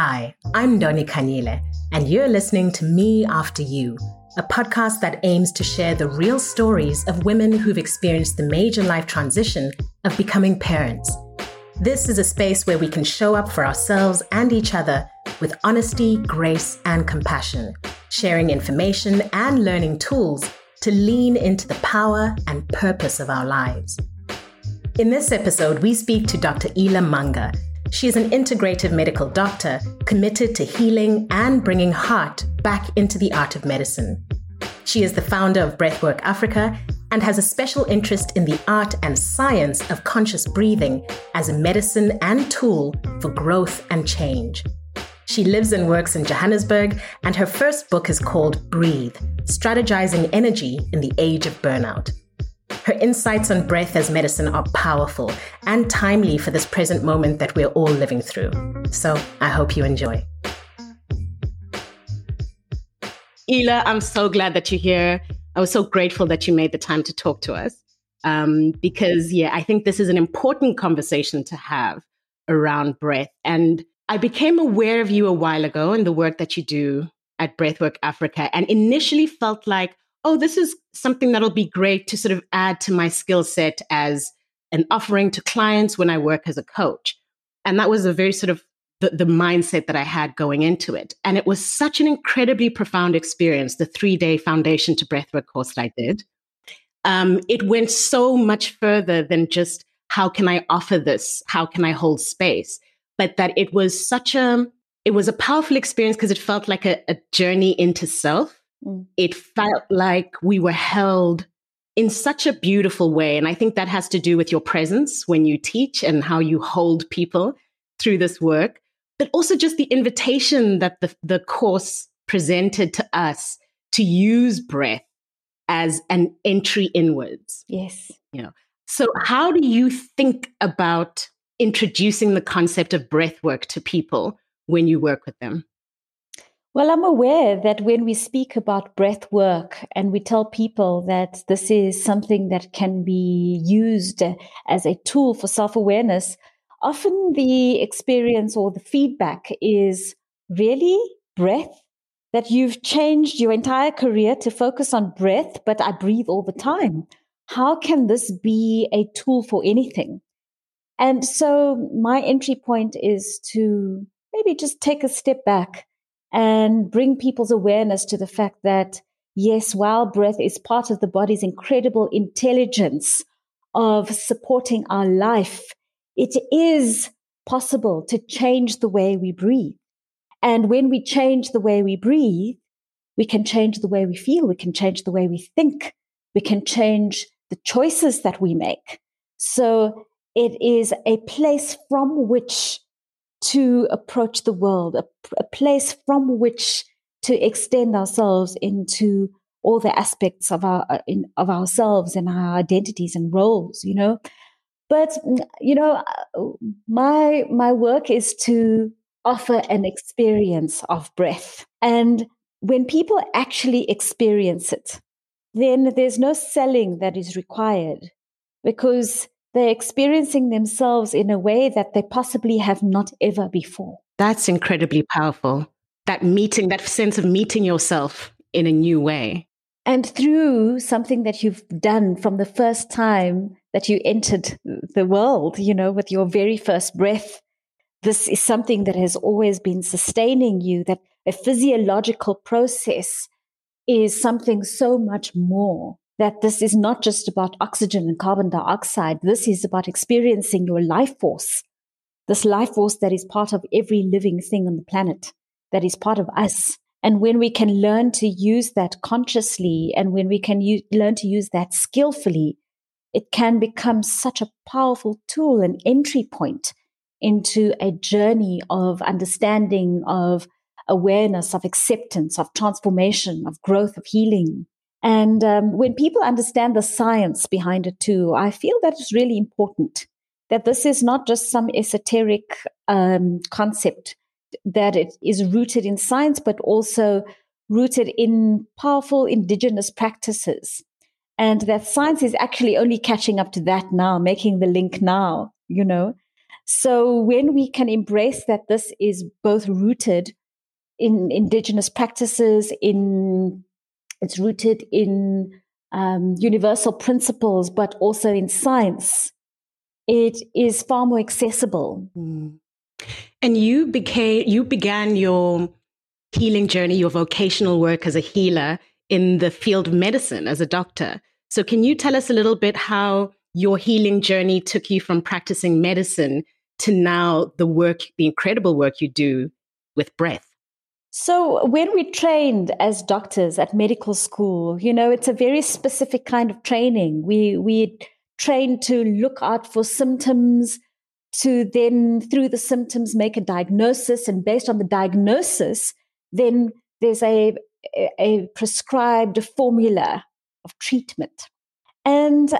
Hi, I'm Doni Kanyile, and you're listening to Me After You, a podcast that aims to share the real stories of women who've experienced the major life transition of becoming parents. This is a space where we can show up for ourselves and each other with honesty, grace, and compassion, sharing information and learning tools to lean into the power and purpose of our lives. In this episode, we speak to Dr. Ela Manga. She is an integrative medical doctor committed to healing and bringing heart back into the art of medicine. She is the founder of Breathwork Africa and has a special interest in the art and science of conscious breathing as a medicine and tool for growth and change. She lives and works in Johannesburg, and her first book is called Breathe Strategies for Energy in the Age of Burnout. Her insights on breath as medicine are powerful and timely for this present moment that we're all living through. So I hope you enjoy. Ela, I'm so glad that you're here. I was so grateful that you made the time to talk to us. Um, because, yeah, I think this is an important conversation to have around breath. And I became aware of you a while ago and the work that you do at Breathwork Africa, and initially felt like, oh, this is something that'll be great to sort of add to my skill set as an offering to clients when I work as a coach. And that was a very sort of the, the mindset that I had going into it. And it was such an incredibly profound experience, the three day foundation to breathwork course that I did. Um, it went so much further than just how can I offer this? How can I hold space? But that it was such a, it was a powerful experience because it felt like a, a journey into self. Mm. It felt like we were held in such a beautiful way. And I think that has to do with your presence when you teach and how you hold people through this work, but also just the invitation that the, the course presented to us to use breath as an entry inwards. Yes. You know. So how do you think about introducing the concept of breath work to people when you work with them? Well, I'm aware that when we speak about breath work and we tell people that this is something that can be used as a tool for self awareness, often the experience or the feedback is really breath. That you've changed your entire career to focus on breath, but I breathe all the time. How can this be a tool for anything? And so my entry point is to maybe just take a step back and bring people's awareness to the fact that yes, while breath is part of the body's incredible intelligence of supporting our life, it is possible to change the way we breathe. And when we change the way we breathe, we can change the way we feel. We can change the way we think. We can change the choices that we make. So it is a place from which to approach the world, a, a place from which to extend ourselves into all the aspects of our uh, in, of ourselves and our identities and roles you know? But you know uh, my my work is to offer an experience of breath. And when people actually experience it then there's no selling that is required because they're experiencing themselves in a way that they possibly have not ever before. That's incredibly powerful. That meeting, that sense of meeting yourself in a new way. And through something that you've done from the first time that you entered the world, you know, with your very first breath, this is something that has always been sustaining you, that a physiological process is something so much more that this is not just about oxygen and carbon dioxide. This is about experiencing your life force, this life force that is part of every living thing on the planet, that is part of us. And when we can learn to use that consciously and when we can learn to use that skillfully, it can become such a powerful tool, an entry point into a journey of understanding, of awareness, of acceptance, of transformation, of growth, of healing. And um, when people understand the science behind it too, I feel that it's really important that this is not just some esoteric um, concept, that it is rooted in science, but also rooted in powerful indigenous practices. And that science is actually only catching up to that now, making the link now, you know. So when we can embrace that this is both rooted in indigenous practices, in it's rooted in um, universal principles, but also in science, it is far more accessible. Mm. And you became you began your healing journey, your vocational work as a healer in the field of medicine as a doctor. So can you tell us a little bit how your healing journey took you from practicing medicine to now the work, the incredible work you do with breath? So, when we trained as doctors at medical school, you know, it's a very specific kind of training. We we trained to look out for symptoms, to then through the symptoms make a diagnosis, and based on the diagnosis, then there's a a prescribed formula of treatment. And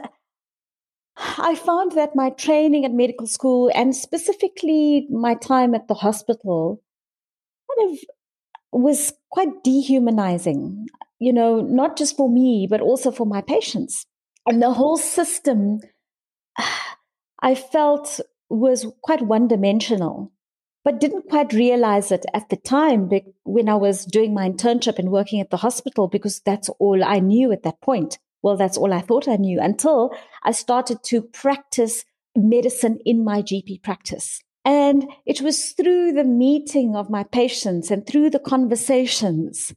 I found that my training at medical school and specifically my time at the hospital kind of was quite dehumanizing, you know, not just for me, but also for my patients. And the whole system, I felt, was quite one dimensional, but didn't quite realize it at the time when I was doing my internship and working at the hospital, because that's all I knew at that point. Well, that's all I thought I knew until I started to practice medicine in my GP practice. And it was through the meeting of my patients and through the conversations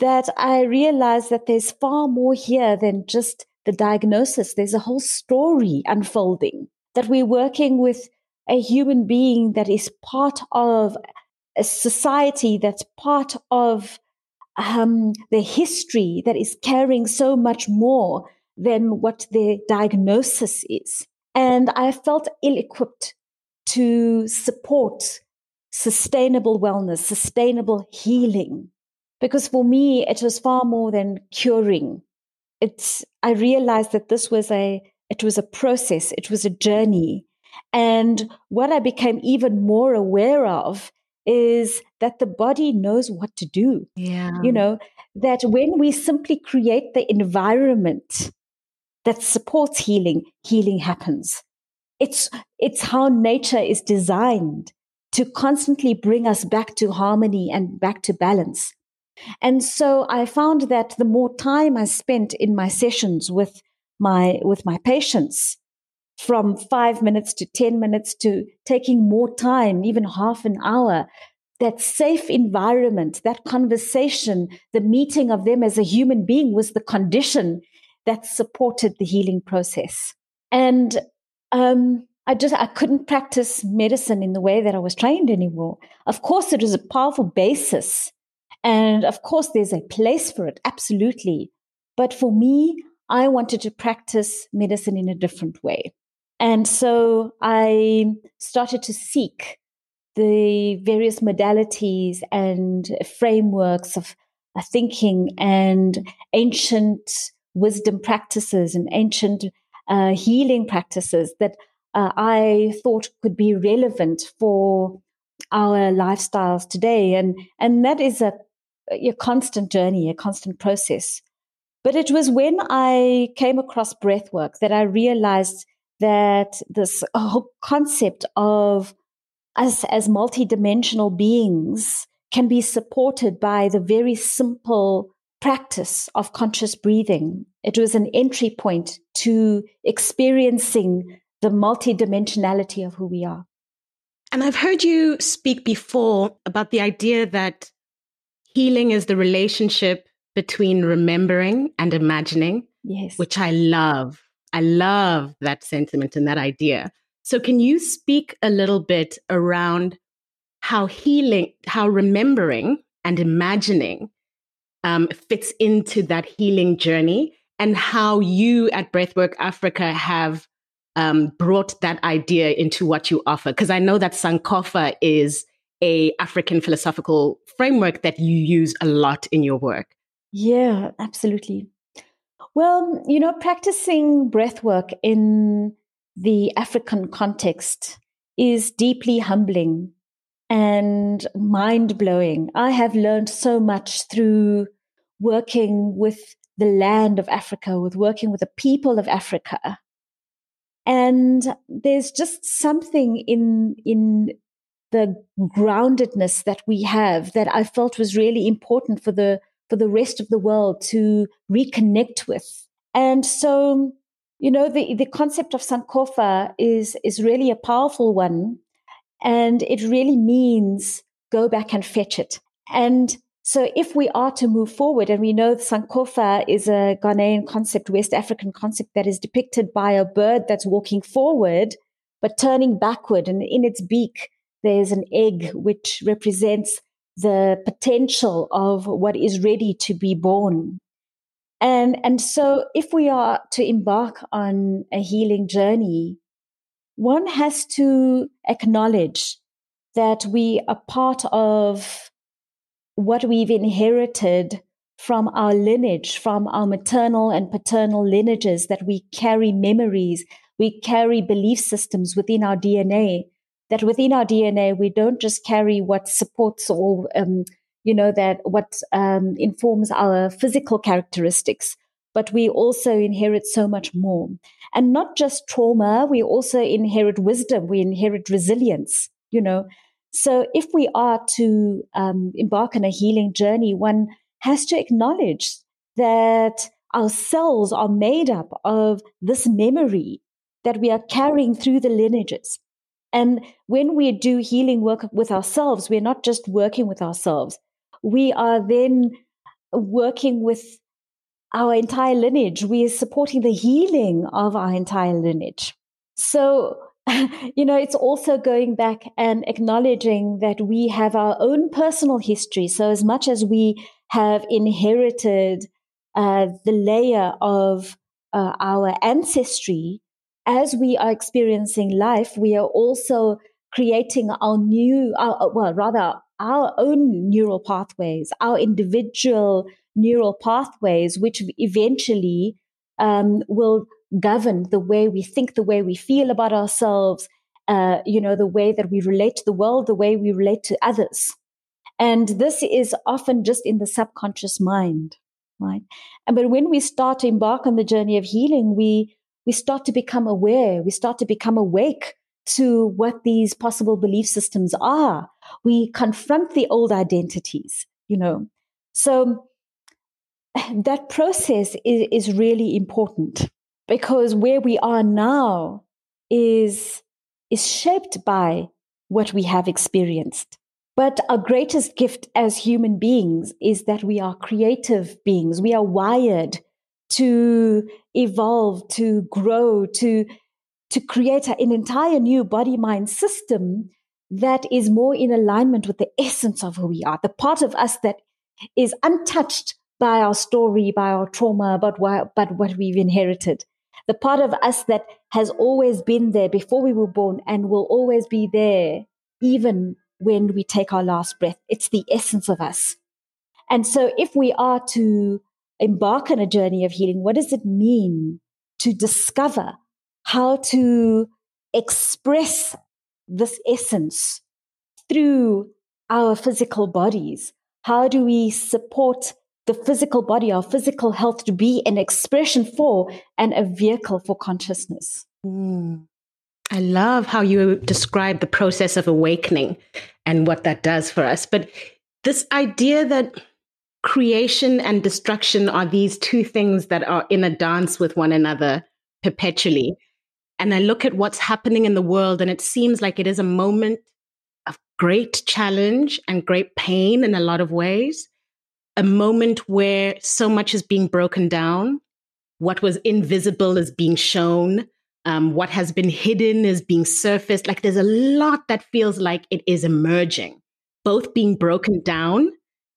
that I realized that there's far more here than just the diagnosis. There's a whole story unfolding that we're working with a human being that is part of a society that's part of um, the history that is carrying so much more than what the diagnosis is. And I felt ill equipped to support sustainable wellness, sustainable healing. Because for me, it was far more than curing. It's, I realized that this was a, it was a process. It was a journey. And what I became even more aware of is that the body knows what to do. Yeah. You know, that when we simply create the environment that supports healing, healing happens. It's it's how nature is designed to constantly bring us back to harmony and back to balance. And so I found that the more time I spent in my sessions with my with my patients, from five minutes to 10 minutes to taking more time, even half an hour. That safe environment, that conversation, the meeting of them as a human being was the condition that supported the healing process. And um, I just I couldn't practice medicine in the way that I was trained anymore. Of course, it was a powerful basis, and of course, there's a place for it, absolutely. But for me, I wanted to practice medicine in a different way. And so I started to seek the various modalities and frameworks of thinking and ancient wisdom practices and ancient uh, healing practices that uh, I thought could be relevant for our lifestyles today. And, and that is a, a constant journey, a constant process. But it was when I came across breathwork that I realized that this whole concept of us as multidimensional beings can be supported by the very simple practice of conscious breathing. It was an entry point to experiencing the multidimensionality of who we are. And I've heard you speak before about the idea that healing is the relationship between remembering and imagining, yes. which I love. I love that sentiment and that idea. So, can you speak a little bit around how healing, how remembering and imagining um, fits into that healing journey, and how you at Breathwork Africa have um, brought that idea into what you offer? Because I know that Sankofa is a African philosophical framework that you use a lot in your work. Yeah, absolutely. Well, you know, practicing breath work in the African context is deeply humbling and mind blowing. I have learned so much through working with the land of Africa, with working with the people of Africa. And there's just something in, in the groundedness that we have that I felt was really important for the, for the rest of the world to reconnect with. And so, you know, the, the concept of Sankofa is, is really a powerful one. And it really means go back and fetch it. And so if we are to move forward, and we know Sankofa is a Ghanaian concept, West African concept that is depicted by a bird that's walking forward, but turning backward. And in its beak, there's an egg which represents the potential of what is ready to be born. And, and so if we are to embark on a healing journey, one has to acknowledge that we are part of what we've inherited from our lineage, from our maternal and paternal lineages, that we carry memories, we carry belief systems within our DNA. That within our DNA, we don't just carry what supports or, um, you know, that what um, informs our physical characteristics, but we also inherit so much more. And not just trauma, we also inherit wisdom, we inherit resilience, you know. So, if we are to um, embark on a healing journey, one has to acknowledge that our cells are made up of this memory that we are carrying through the lineages. And when we do healing work with ourselves, we're not just working with ourselves, we are then working with our entire lineage. We are supporting the healing of our entire lineage. So, you know, it's also going back and acknowledging that we have our own personal history. So, as much as we have inherited uh, the layer of uh, our ancestry, as we are experiencing life, we are also creating our new, our, well, rather, our own neural pathways, our individual neural pathways, which eventually um, will govern the way we think, the way we feel about ourselves, uh, you know, the way that we relate to the world, the way we relate to others. And this is often just in the subconscious mind, right? And but when we start to embark on the journey of healing, we we start to become aware, we start to become awake to what these possible belief systems are. We confront the old identities, you know. So that process is, is really important because where we are now is is shaped by what we have experienced. But our greatest gift as human beings is that we are creative beings. We are wired to evolve to grow to to create an entire new body mind system that is more in alignment with the essence of who we are the part of us that is untouched by our story by our trauma but but what we've inherited the part of us that has always been there before we were born and will always be there even when we take our last breath. It's the essence of us. And so, if we are to embark on a journey of healing, what does it mean to discover how to express this essence through our physical bodies? How do we support the physical body, our physical health to be an expression for and a vehicle for consciousness. Mm. I love how you describe the process of awakening and what that does for us. But this idea that creation and destruction are these two things that are in a dance with one another perpetually. And I look at what's happening in the world, and it seems like it is a moment of great challenge and great pain in a lot of ways a moment where so much is being broken down. What was invisible is being shown. Um, what has been hidden is being surfaced. Like there's a lot that feels like it is emerging, both being broken down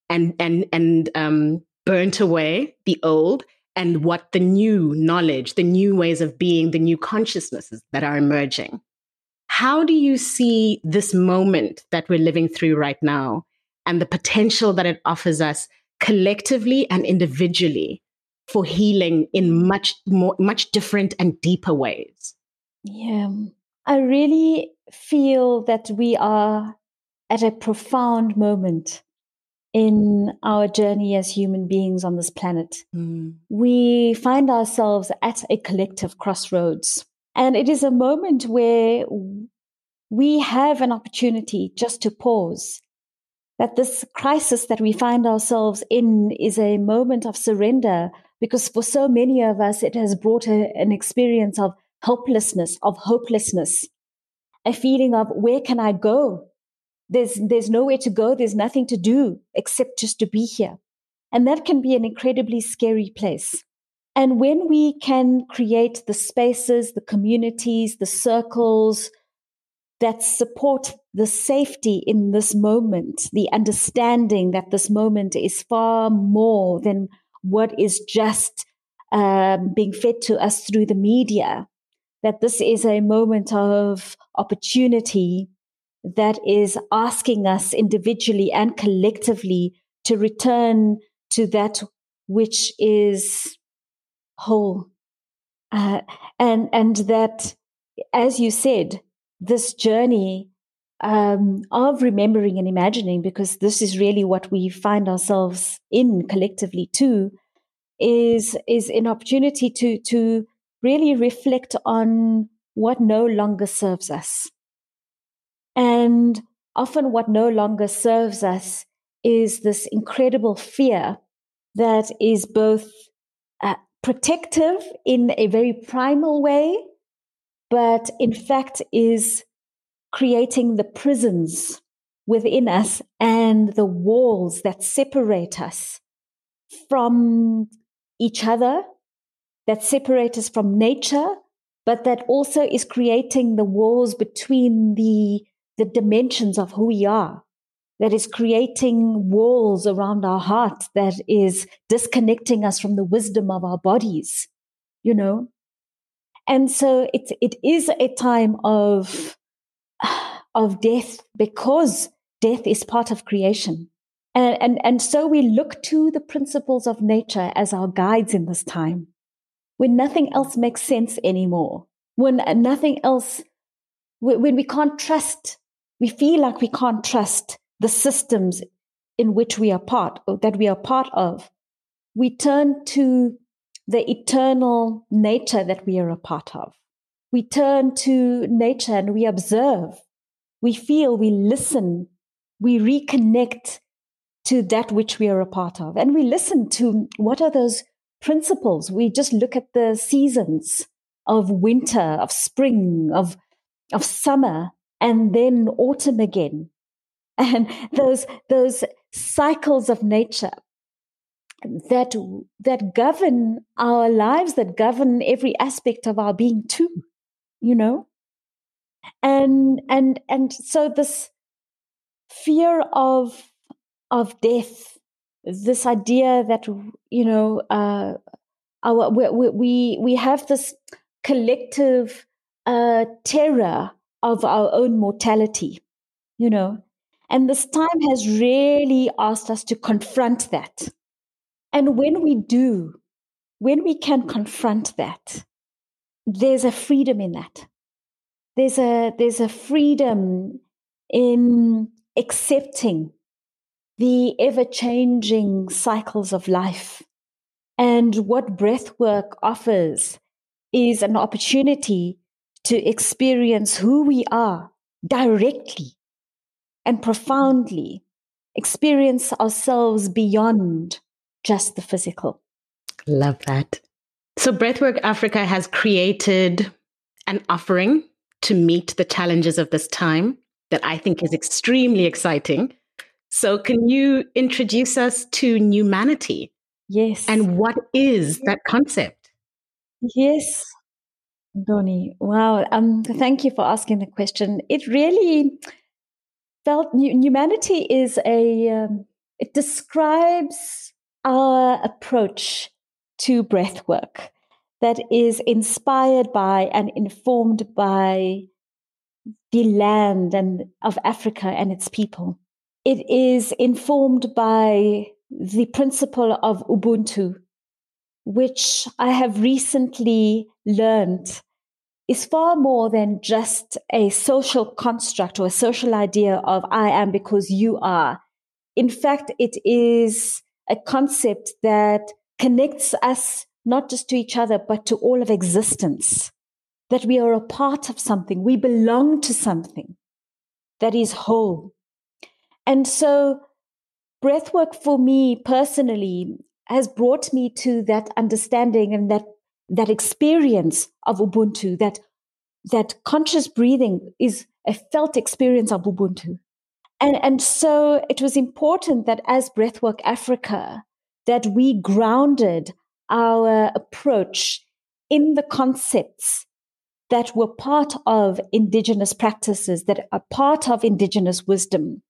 and and and um, burnt away, the old, and what the new knowledge, the new ways of being, the new consciousnesses that are emerging. How do you see this moment that we're living through right now and the potential that it offers us collectively and individually for healing in much more much different and deeper ways yeah i really feel that we are at a profound moment in our journey as human beings on this planet mm. we find ourselves at a collective crossroads And it is a moment where we have an opportunity just to pause. That this crisis that we find ourselves in is a moment of surrender because for so many of us, it has brought a, an experience of helplessness, of hopelessness, a feeling of where can I go? There's, there's nowhere to go. There's nothing to do except just to be here. And that can be an incredibly scary place. And when we can create the spaces, the communities, the circles that support the safety in this moment, the understanding that this moment is far more than what is just um, being fed to us through the media, that this is a moment of opportunity that is asking us individually and collectively to return to that which is whole. Uh, and, and that, as you said, this journey um, of remembering and imagining, because this is really what we find ourselves in collectively too, is is an opportunity to to really reflect on what no longer serves us. And often, what no longer serves us is this incredible fear that is both uh, protective in a very primal way, but in fact is creating the prisons within us and the walls that separate us from each other, that separate us from nature, but that also is creating the walls between the, the dimensions of who we are that is creating walls around our heart, that is disconnecting us from the wisdom of our bodies, you know? And so it, it is a time of, of death because death is part of creation. And, and, and so we look to the principles of nature as our guides in this time. When nothing else makes sense anymore, when nothing else, when we can't trust, we feel like we can't trust the systems in which we are part that we are part of we turn to the eternal nature that we are a part of. We turn to nature and we observe. We feel we listen we reconnect to that which we are a part of. And we listen to what are those principles. We just look at the seasons of winter of spring of of summer and then autumn again. And those those cycles of nature that that govern our lives that govern every aspect of our being too you know and and and so this fear of of death this idea that you know uh our we we, we have this collective uh terror of our own mortality you know and this time has really asked us to confront that. And when we do, when we can confront that, there's a freedom in that. There's a, there's a freedom in accepting the ever changing cycles of life. And what breath work offers is an opportunity to experience who we are directly and profoundly experience ourselves beyond just the physical. Love that. So, Breathwork Africa has created an offering to meet the challenges of this time that I think is extremely exciting. So, can you introduce us to humanity? Yes. And what is that concept? Yes, Donnie. Wow. Um, thank you for asking the question. It really felt humanity is a um, it describes our approach to breath work that is inspired by and informed by the land and of Africa and its people. It is informed by the principle of Ubuntu, which I have recently learned is far more than just a social construct or a social idea of I am because you are. In fact, it is a concept that connects us not just to each other, but to all of existence. that we are a part of something, we belong to something that is whole. And so, breathwork for me personally has brought me to that understanding and that that experience of Ubuntu, that that conscious breathing is a felt experience of Ubuntu. And, and so it was important that as Breathwork Africa, that we grounded our approach in the concepts that were part of indigenous practices, that are part of indigenous wisdom.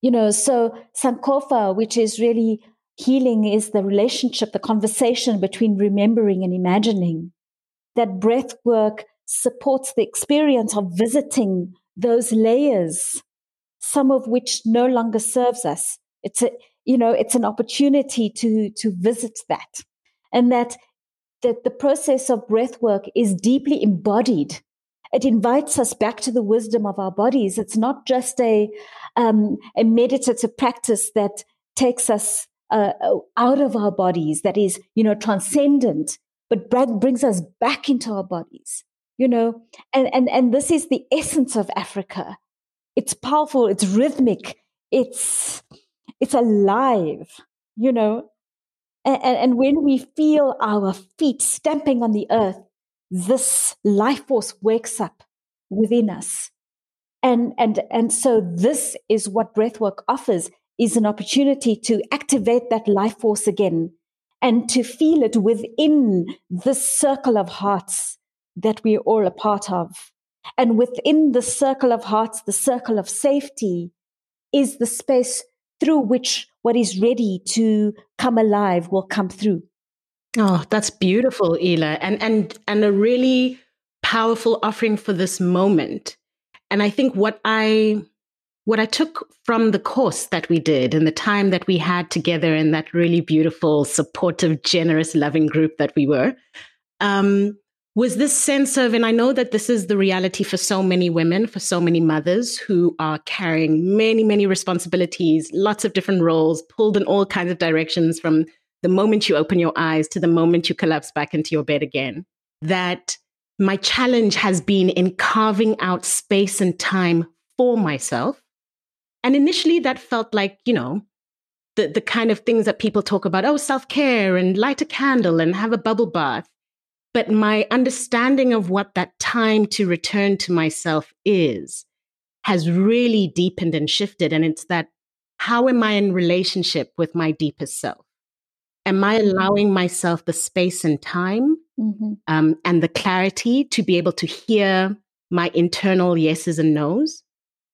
You know, so Sankofa, which is really healing, is the relationship, the conversation between remembering and imagining. That breath work supports the experience of visiting those layers, some of which no longer serves us. It's a, you know, it's an opportunity to, to visit that. And that, that the process of breath work is deeply embodied. It invites us back to the wisdom of our bodies. It's not just a, um, a meditative practice that takes us uh, out of our bodies, that is, you know, transcendent, but brings us back into our bodies you know and and and this is the essence of africa it's powerful it's rhythmic it's it's alive you know and, and when we feel our feet stamping on the earth this life force wakes up within us and and and so this is what breathwork offers is an opportunity to activate that life force again and to feel it within this circle of hearts that we're all a part of. And within the circle of hearts, the circle of safety is the space through which what is ready to come alive will come through. Oh, that's beautiful, Ela, and and and a really powerful offering for this moment. And I think what I what I took from the course that we did and the time that we had together in that really beautiful, supportive, generous, loving group that we were, um, was this sense of, and I know that this is the reality for so many women, for so many mothers who are carrying many, many responsibilities, lots of different roles, pulled in all kinds of directions from the moment you open your eyes to the moment you collapse back into your bed again. That my challenge has been in carving out space and time for myself. And initially that felt like, you know, the, the kind of things that people talk about, oh, self care and light a candle and have a bubble bath. But my understanding of what that time to return to myself is has really deepened and shifted. And it's that how am I in relationship with my deepest self? Am I mm-hmm. allowing myself the space and time mm-hmm. um, and the clarity to be able to hear my internal yeses and nos?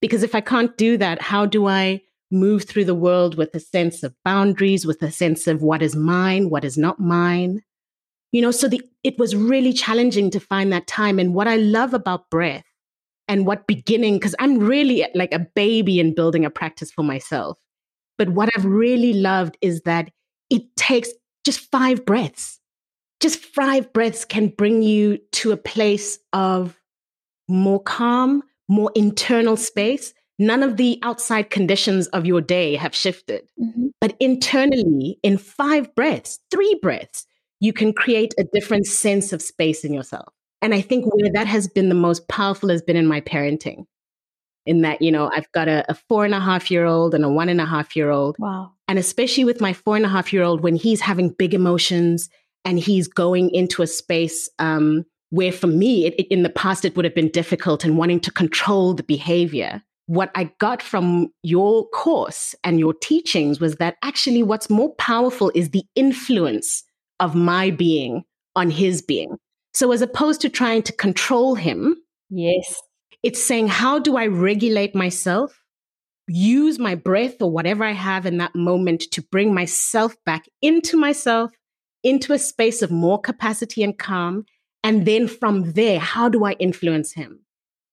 Because if I can't do that, how do I move through the world with a sense of boundaries, with a sense of what is mine, what is not mine? You know so the it was really challenging to find that time. And what i love about breath and what beginning because i'm really like a baby in building a practice for myself. But what i've really loved is that it takes just five breaths. Just five breaths can bring you to a place of more calm more internal space. None of the outside conditions of your day have shifted. Mm-hmm. but internally in five breaths three breaths you can create a different sense of space in yourself. And I think where that has been the most powerful has been in my parenting. In that, you know, I've got a, a four and a half year old and a one and a half year old. Wow. And especially with my four and a half year old, when he's having big emotions and he's going into a space um, where for me, it, it, in the past, it would have been difficult and wanting to control the behavior. What I got from your course and your teachings was that actually what's more powerful is the influence of my being on his being. So as opposed to trying to control him, yes, it's saying, how do I regulate myself? Use my breath or whatever I have in that moment to bring myself back into myself, into a space of more capacity and calm. And then from there, how do I influence him?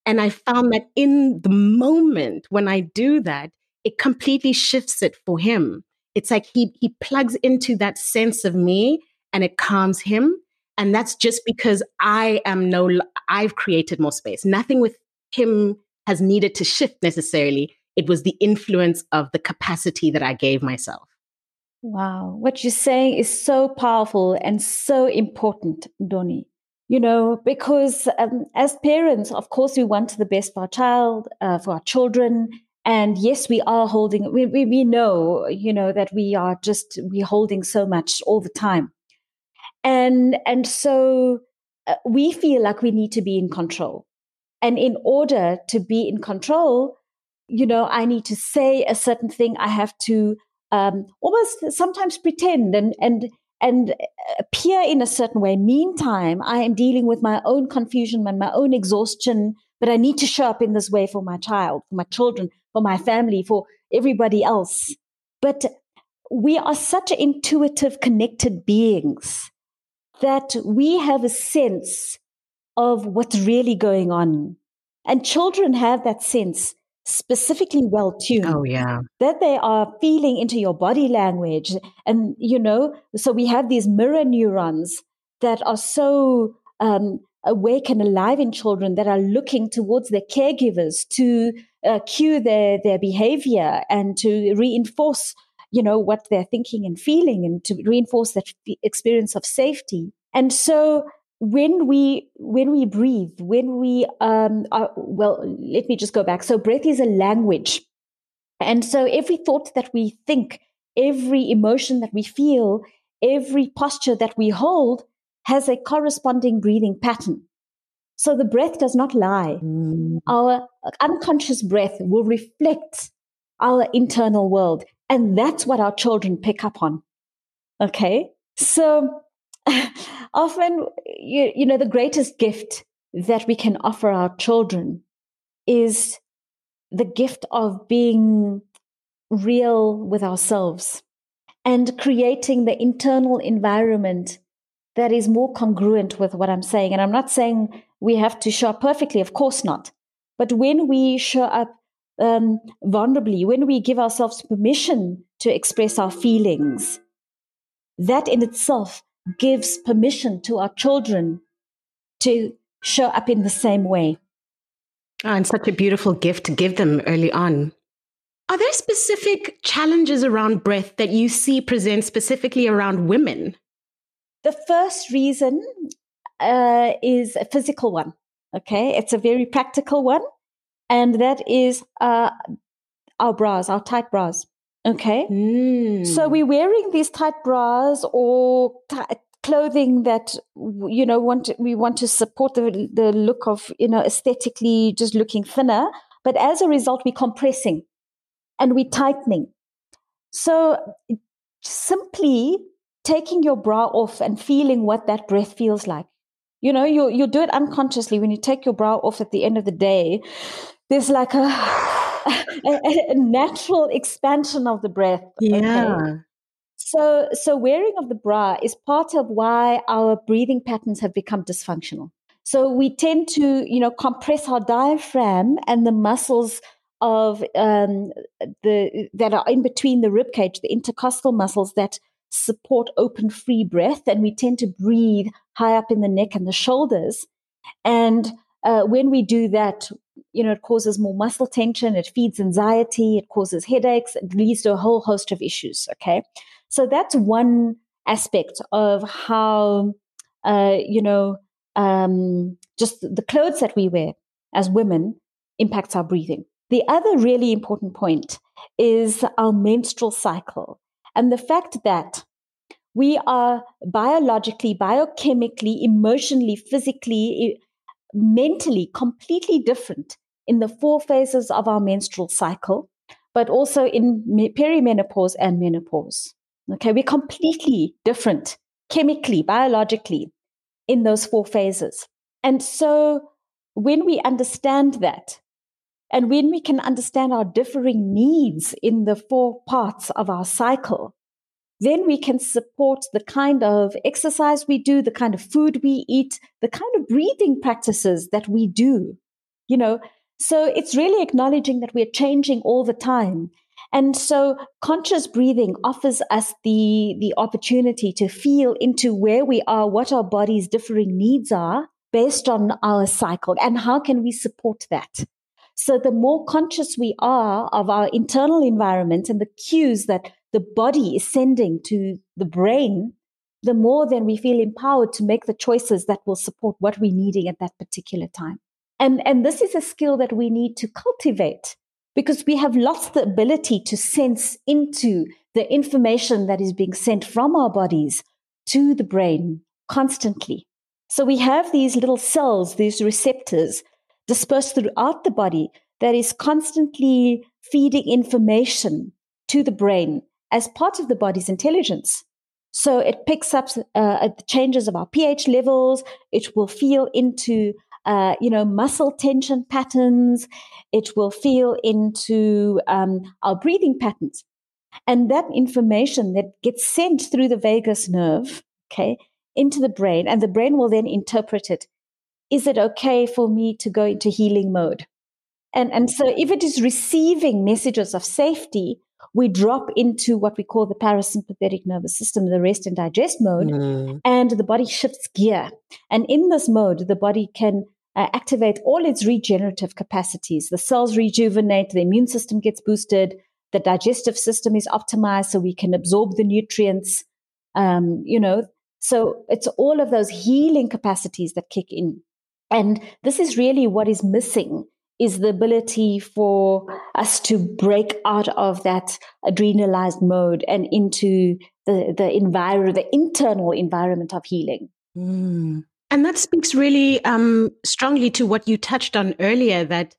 And I found that in the moment when I do that, it completely shifts it for him. It's like he he plugs into that sense of me and it calms him. And that's just because I am no, I've created more space. Nothing with him has needed to shift necessarily. It was the influence of the capacity that I gave myself. Wow. What you're saying is so powerful and so important, Doni. you know, because um, as parents, of course, we want the best for our child, uh, for our children. And yes, we are holding, we, we, we know, you know, that we are just, we're holding so much all the time. And, and so uh, we feel like we need to be in control. And in order to be in control, you know, I need to say a certain thing. I have to um, almost sometimes pretend and, and, and appear in a certain way. Meantime, I am dealing with my own confusion and my own exhaustion, but I need to show up in this way for my child, for my children, for my family, for everybody else. But we are such intuitive, connected beings that we have a sense of what's really going on. And children have that sense specifically well tuned. Oh, yeah. That they are feeling into your body language. And, you know, so we have these mirror neurons that are so um, awake and alive in children that are looking towards their caregivers to uh, cue their, their behavior and to reinforce, you know, what they're thinking and feeling and to reinforce that experience of safety. And so when we when we breathe when we um are, well let me just go back. So breath is a language. And so every thought that we think every emotion that we feel every posture that we hold has a corresponding breathing pattern. So the breath does not lie. Mm. our unconscious breath will reflect our internal world and that's what our children pick up on okay so often, you, you know, the greatest gift that we can offer our children is the gift of being real with ourselves and creating the internal environment that is more congruent with what I'm saying. And I'm not saying we have to show up perfectly, of course not. But when we show up um, vulnerably, when we give ourselves permission to express our feelings, that in itself gives permission to our children to show up in the same way. Oh, and such a beautiful gift to give them early on. Are there specific challenges around breath that you see present specifically around women? The first reason uh, is a physical one. Okay, it's a very practical one, and that is uh, our bras, our tight bras. Okay. Mm. So we're wearing these tight bras or t- clothing that you know want to, we want to support the the look of you know aesthetically just looking thinner, but as a result we're compressing and we're tightening. So simply taking your bra off and feeling what that breath feels like. You know, you you do it unconsciously when you take your bra off at the end of the day. There's like a a, a, natural expansion of the breath. Yeah. Okay? So, so wearing of the bra is part of why our breathing patterns have become dysfunctional. So we tend to, you know, compress our diaphragm and the muscles of um, the that are in between the rib cage, the intercostal muscles that support open, free breath, and we tend to breathe high up in the neck and the shoulders. And uh, when we do that, you know, it causes more muscle tension, it feeds anxiety, it causes headaches, it leads to a whole host of issues. Okay. So that's one aspect of how, uh, you know, um, just the clothes that we wear as women impacts our breathing. The other really important point is our menstrual cycle and the fact that we are biologically, biochemically, emotionally, physically, mentally completely different in the four phases of our menstrual cycle, but also in perimenopause and menopause. Okay, we're completely different chemically, biologically in those four phases. And so when we understand that, and when we can understand our differing needs in the four parts of our cycle, then we can support the kind of exercise we do, the kind of food we eat, the kind of breathing practices that we do. You know, so it's really acknowledging that we're changing all the time. And so conscious breathing offers us the, the opportunity to feel into where we are, what our body's differing needs are based on our cycle, and how can we support that. So the more conscious we are of our internal environment and the cues that the body is sending to the brain, the more then we feel empowered to make the choices that will support what we're needing at that particular time. And, and this is a skill that we need to cultivate because we have lost the ability to sense into the information that is being sent from our bodies to the brain constantly. So we have these little cells, these receptors dispersed throughout the body that is constantly feeding information to the brain as part of the body's intelligence. So it picks up uh, the changes of our pH levels. It will feel into, uh, you know, muscle tension patterns. It will feel into um, our breathing patterns. And that information that gets sent through the vagus nerve, okay, into the brain, and the brain will then interpret it. Is it okay for me to go into healing mode? And, and so if it is receiving messages of safety, we drop into what we call the parasympathetic nervous system, the rest and digest mode, mm. and the body shifts gear. And in this mode, the body can uh, activate all its regenerative capacities. The cells rejuvenate, the immune system gets boosted, the digestive system is optimized so we can absorb the nutrients. Um, you know, so it's all of those healing capacities that kick in. And this is really what is missing is the ability for us to break out of that adrenalized mode and into the the environment, the internal environment of healing. Mm. And that speaks really um, strongly to what you touched on earlier. That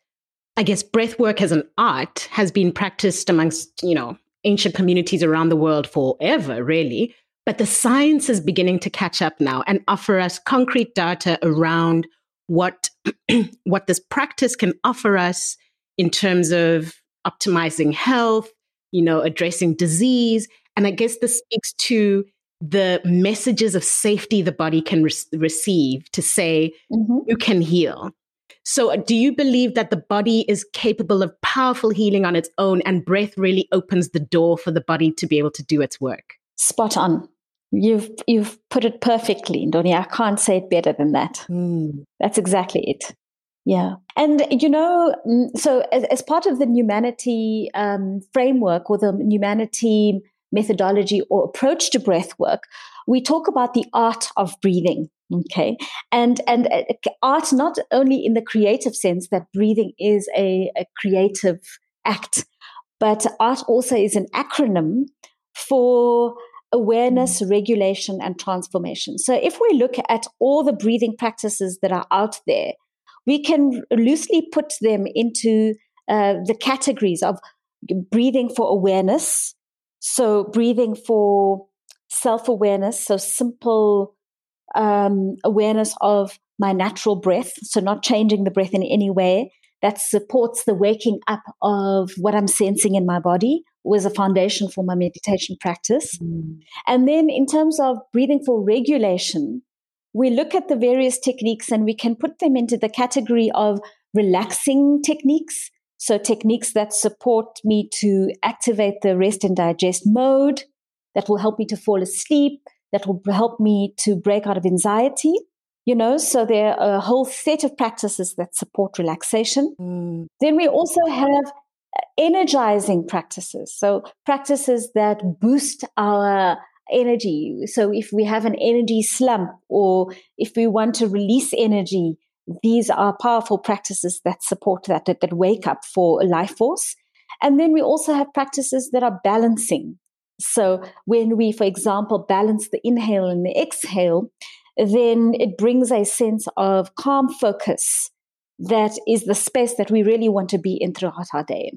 I guess breath work as an art has been practiced amongst you know ancient communities around the world forever, really. But the science is beginning to catch up now and offer us concrete data around what what this practice can offer us in terms of optimizing health, you know, addressing disease. And I guess this speaks to the messages of safety the body can re- receive to say, mm-hmm. you can heal. So, uh, do you believe that the body is capable of powerful healing on its own and breath really opens the door for the body to be able to do its work? Spot on. You've you've put it perfectly, Ndoni. I can't say it better than that. Mm. That's exactly it. Yeah, and you know, mm, so as, as part of the humanity um, framework or the humanity methodology or approach to breath work, we talk about the art of breathing. Okay, and and uh, art not only in the creative sense that breathing is a, a creative act, but art also is an acronym for awareness, mm. regulation, and transformation. So, if we look at all the breathing practices that are out there, we can loosely put them into uh, the categories of breathing for awareness. So, breathing for self awareness. So, simple um, awareness of my natural breath. So, not changing the breath in any way that supports the waking up of what I'm sensing in my body was a foundation for my meditation practice. Mm. And then in terms of breathing for regulation, we look at the various techniques and we can put them into the category of relaxing techniques. So techniques that support me to activate the rest and digest mode, that will help me to fall asleep, that will help me to break out of anxiety you know so there are a whole set of practices that support relaxation mm. then we also have energizing practices. So practices that boost our energy. So if we have an energy slump or if we want to release energy these are powerful practices that support that that, that wake up for life force. And then we also have practices that are balancing. So when we for example balance the inhale and the exhale then it brings a sense of calm focus that is the space that we really want to be in throughout our day.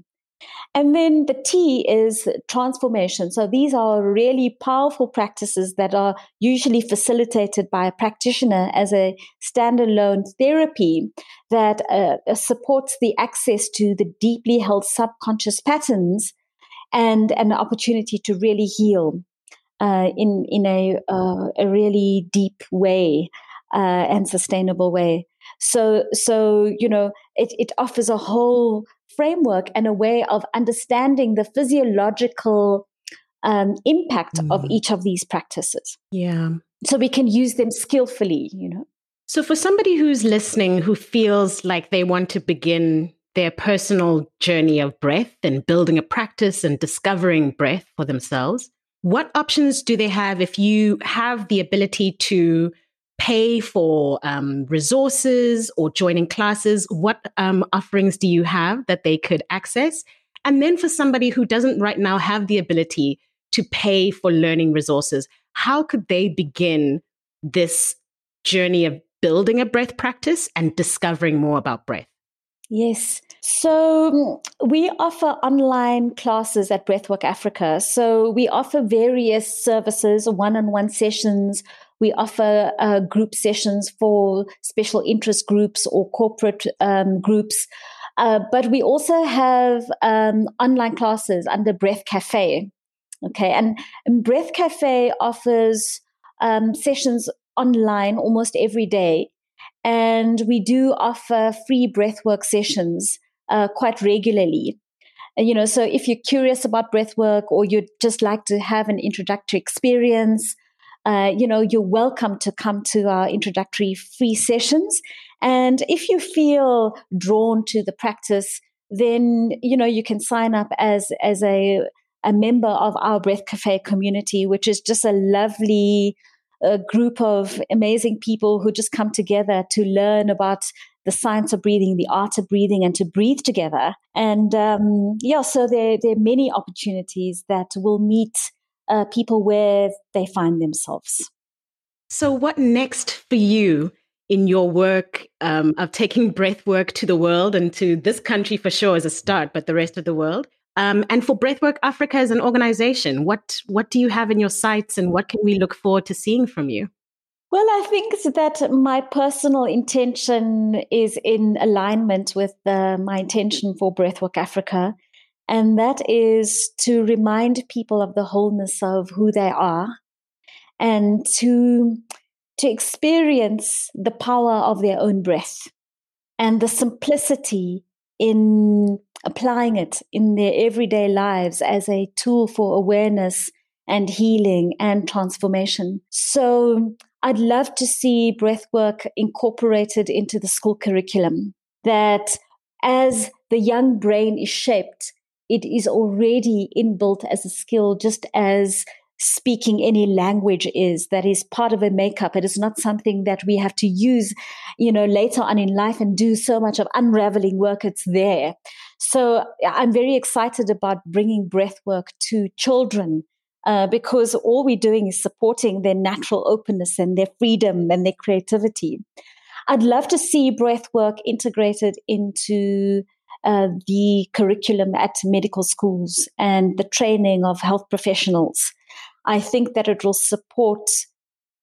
And then the T is transformation. So these are really powerful practices that are usually facilitated by a practitioner as a standalone therapy that uh, supports the access to the deeply held subconscious patterns and an opportunity to really heal uh, in in a uh, a really deep way uh, and sustainable way. So so you know it it offers a whole framework and a way of understanding the physiological um, impact mm. of each of these practices. Yeah. So we can use them skillfully. You know. So for somebody who's listening who feels like they want to begin their personal journey of breath and building a practice and discovering breath for themselves what options do they have if you have the ability to pay for um, resources or joining classes? What um, offerings do you have that they could access? And then for somebody who doesn't right now have the ability to pay for learning resources, how could they begin this journey of building a breath practice and discovering more about breath? Yes. So mm, we offer online classes at Breathwork Africa. So we offer various services, one on one sessions. We offer uh, group sessions for special interest groups or corporate um, groups. Uh, but we also have um, online classes under Breath Cafe. Okay. And, and Breath Cafe offers um, sessions online almost every day. And we do offer free breathwork sessions uh, quite regularly. And, you know, so if you're curious about breathwork or you'd just like to have an introductory experience, uh, you know, you're welcome to come to our introductory free sessions. And if you feel drawn to the practice, then you know you can sign up as as a a member of our Breath Cafe community, which is just a lovely a group of amazing people who just come together to learn about the science of breathing, the art of breathing, and to breathe together. And um, yeah, so there, there are many opportunities that will meet uh, people where they find themselves. So, what next for you in your work um, of taking breath work to the world and to this country for sure as a start, but the rest of the world? Um, and for Breathwork Africa as an organization, what what do you have in your sights, and what can we look forward to seeing from you? Well, I think that my personal intention is in alignment with the, my intention for Breathwork Africa, and that is to remind people of the wholeness of who they are, and to to experience the power of their own breath and the simplicity in applying it in their everyday lives as a tool for awareness and healing and transformation. So I'd love to see breathwork incorporated into the school curriculum that as the young brain is shaped, it is already inbuilt as a skill, just as speaking any language is. That is part of a makeup. It is not something that we have to use you know later on in life and do so much of unraveling work. It's there. So i'm very excited about bringing breath work to children uh, because all we're doing is supporting their natural openness and their freedom and their creativity. I'd love to see breath work integrated into uh, the curriculum at medical schools and the training of health professionals I think that it will support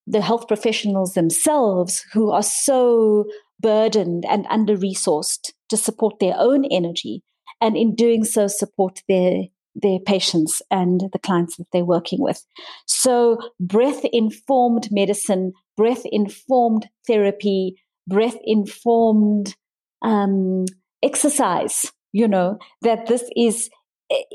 the health professionals themselves who are so burdened and under resourced to support their own energy and in doing so support their their patients and the clients that they're working with. So breath informed medicine, breath informed therapy, breath informed um, exercise, you know, that this is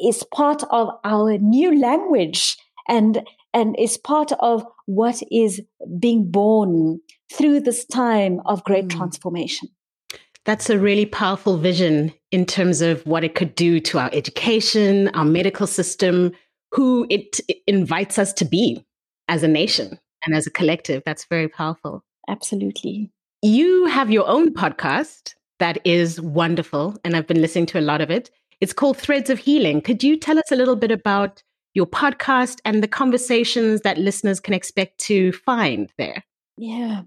is part of our new language and and is part of what is being born through this time of great mm. transformation. That's a really powerful vision in terms of what it could do to our education, our medical system, who it, it invites us to be as a nation and as a collective. That's very powerful. Absolutely. You have your own podcast that is wonderful, and I've been listening to a lot of it. It's called Threads of Healing. Could you tell us a little bit about your podcast and the conversations that listeners can expect to find there? Yeah.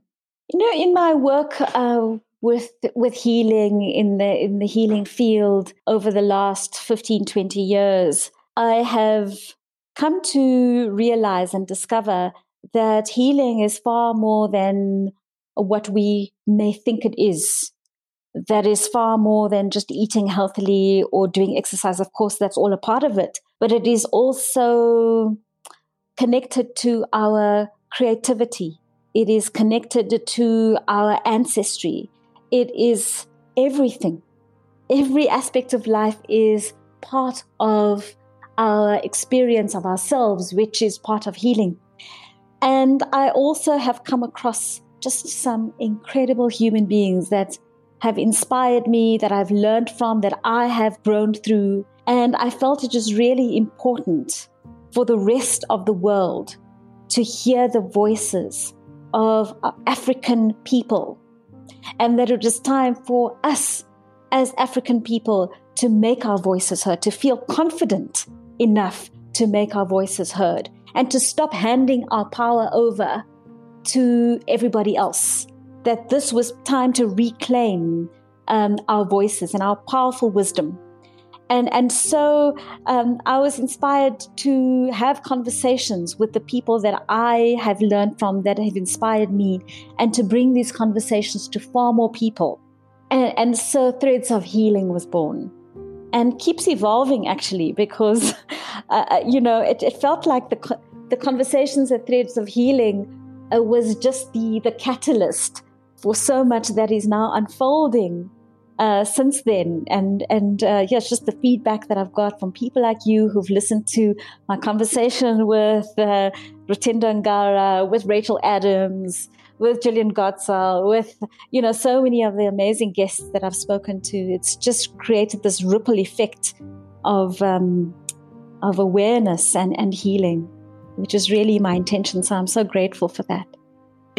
You know, in my work uh, with with healing in the in the healing field over the last 15 20 years, I have come to realize and discover that healing is far more than what we may think it is that is far more than just eating healthily or doing exercise. Of course, that's all a part of it, but it is also connected to our creativity. It is connected to our ancestry. It is everything. Every aspect of life is part of our experience of ourselves, which is part of healing. And I also have come across just some incredible human beings that have inspired me, that I've learned from, that I have grown through. And I felt it was really important for the rest of the world to hear the voices of African people, and that it is time for us as African people to make our voices heard, to feel confident enough to make our voices heard, and to stop handing our power over to everybody else. That this was time to reclaim um, our voices and our powerful wisdom. And, and so um, I was inspired to have conversations with the people that I have learned from that have inspired me and to bring these conversations to far more people. And, and so Threads of Healing was born and keeps evolving actually because uh, uh, you know it, it, felt like the the conversations at threads of healing uh, was just the the catalyst for so much that is now unfolding uh, since then and and uh, yes just the feedback that I've got from people like you who've listened to my conversation with uh, Rutendo Ngara with Rachel Adams with Gillian Gottsal, with you know so many of the amazing guests that I've spoken to. It's just created this ripple effect of um, of awareness and, and healing, which is really my intention. So I'm so grateful for that.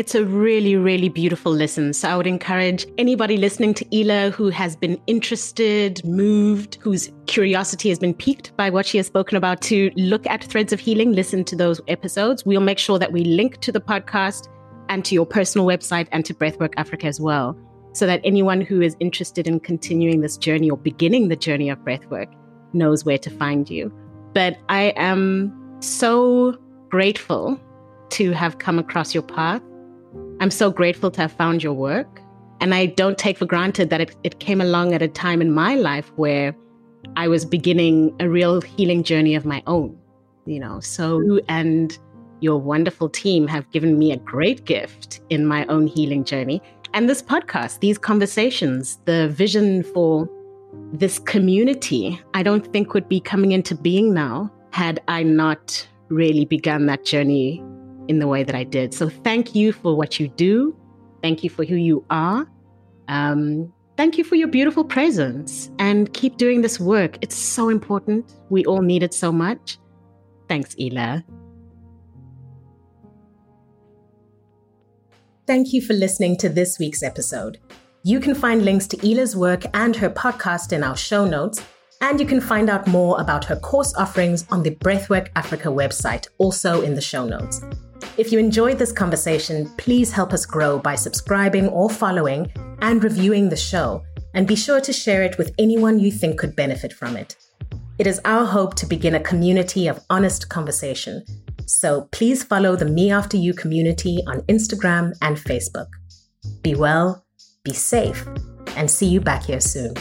It's a really, really beautiful listen. So I would encourage anybody listening to Ela who has been interested, moved, whose curiosity has been piqued by what she has spoken about to look at Threads of Healing, listen to those episodes. We'll make sure that we link to the podcast and to your personal website and to Breathwork Africa as well, so that anyone who is interested in continuing this journey or beginning the journey of breathwork knows where to find you. But I am so grateful to have come across your path. I'm so grateful to have found your work. And I don't take for granted that it, it came along at a time in my life where I was beginning a real healing journey of my own, you know. So, and your wonderful team have given me a great gift in my own healing journey. And this podcast, these conversations, the vision for this community, I don't think would be coming into being now had I not really begun that journey in the way that I did. So thank you for what you do. Thank you for who you are. Um, thank you for your beautiful presence and keep doing this work. It's so important. We all need it so much. Thanks, Ela. Thank you for listening to this week's episode. You can find links to Ela's work and her podcast in our show notes, and you can find out more about her course offerings on the Breathwork Africa website, also in the show notes. If you enjoyed this conversation, please help us grow by subscribing or following and reviewing the show, and be sure to share it with anyone you think could benefit from it. It is our hope to begin a community of honest conversation so please follow the Me After You community on Instagram and Facebook. Be well, be safe, and see you back here soon.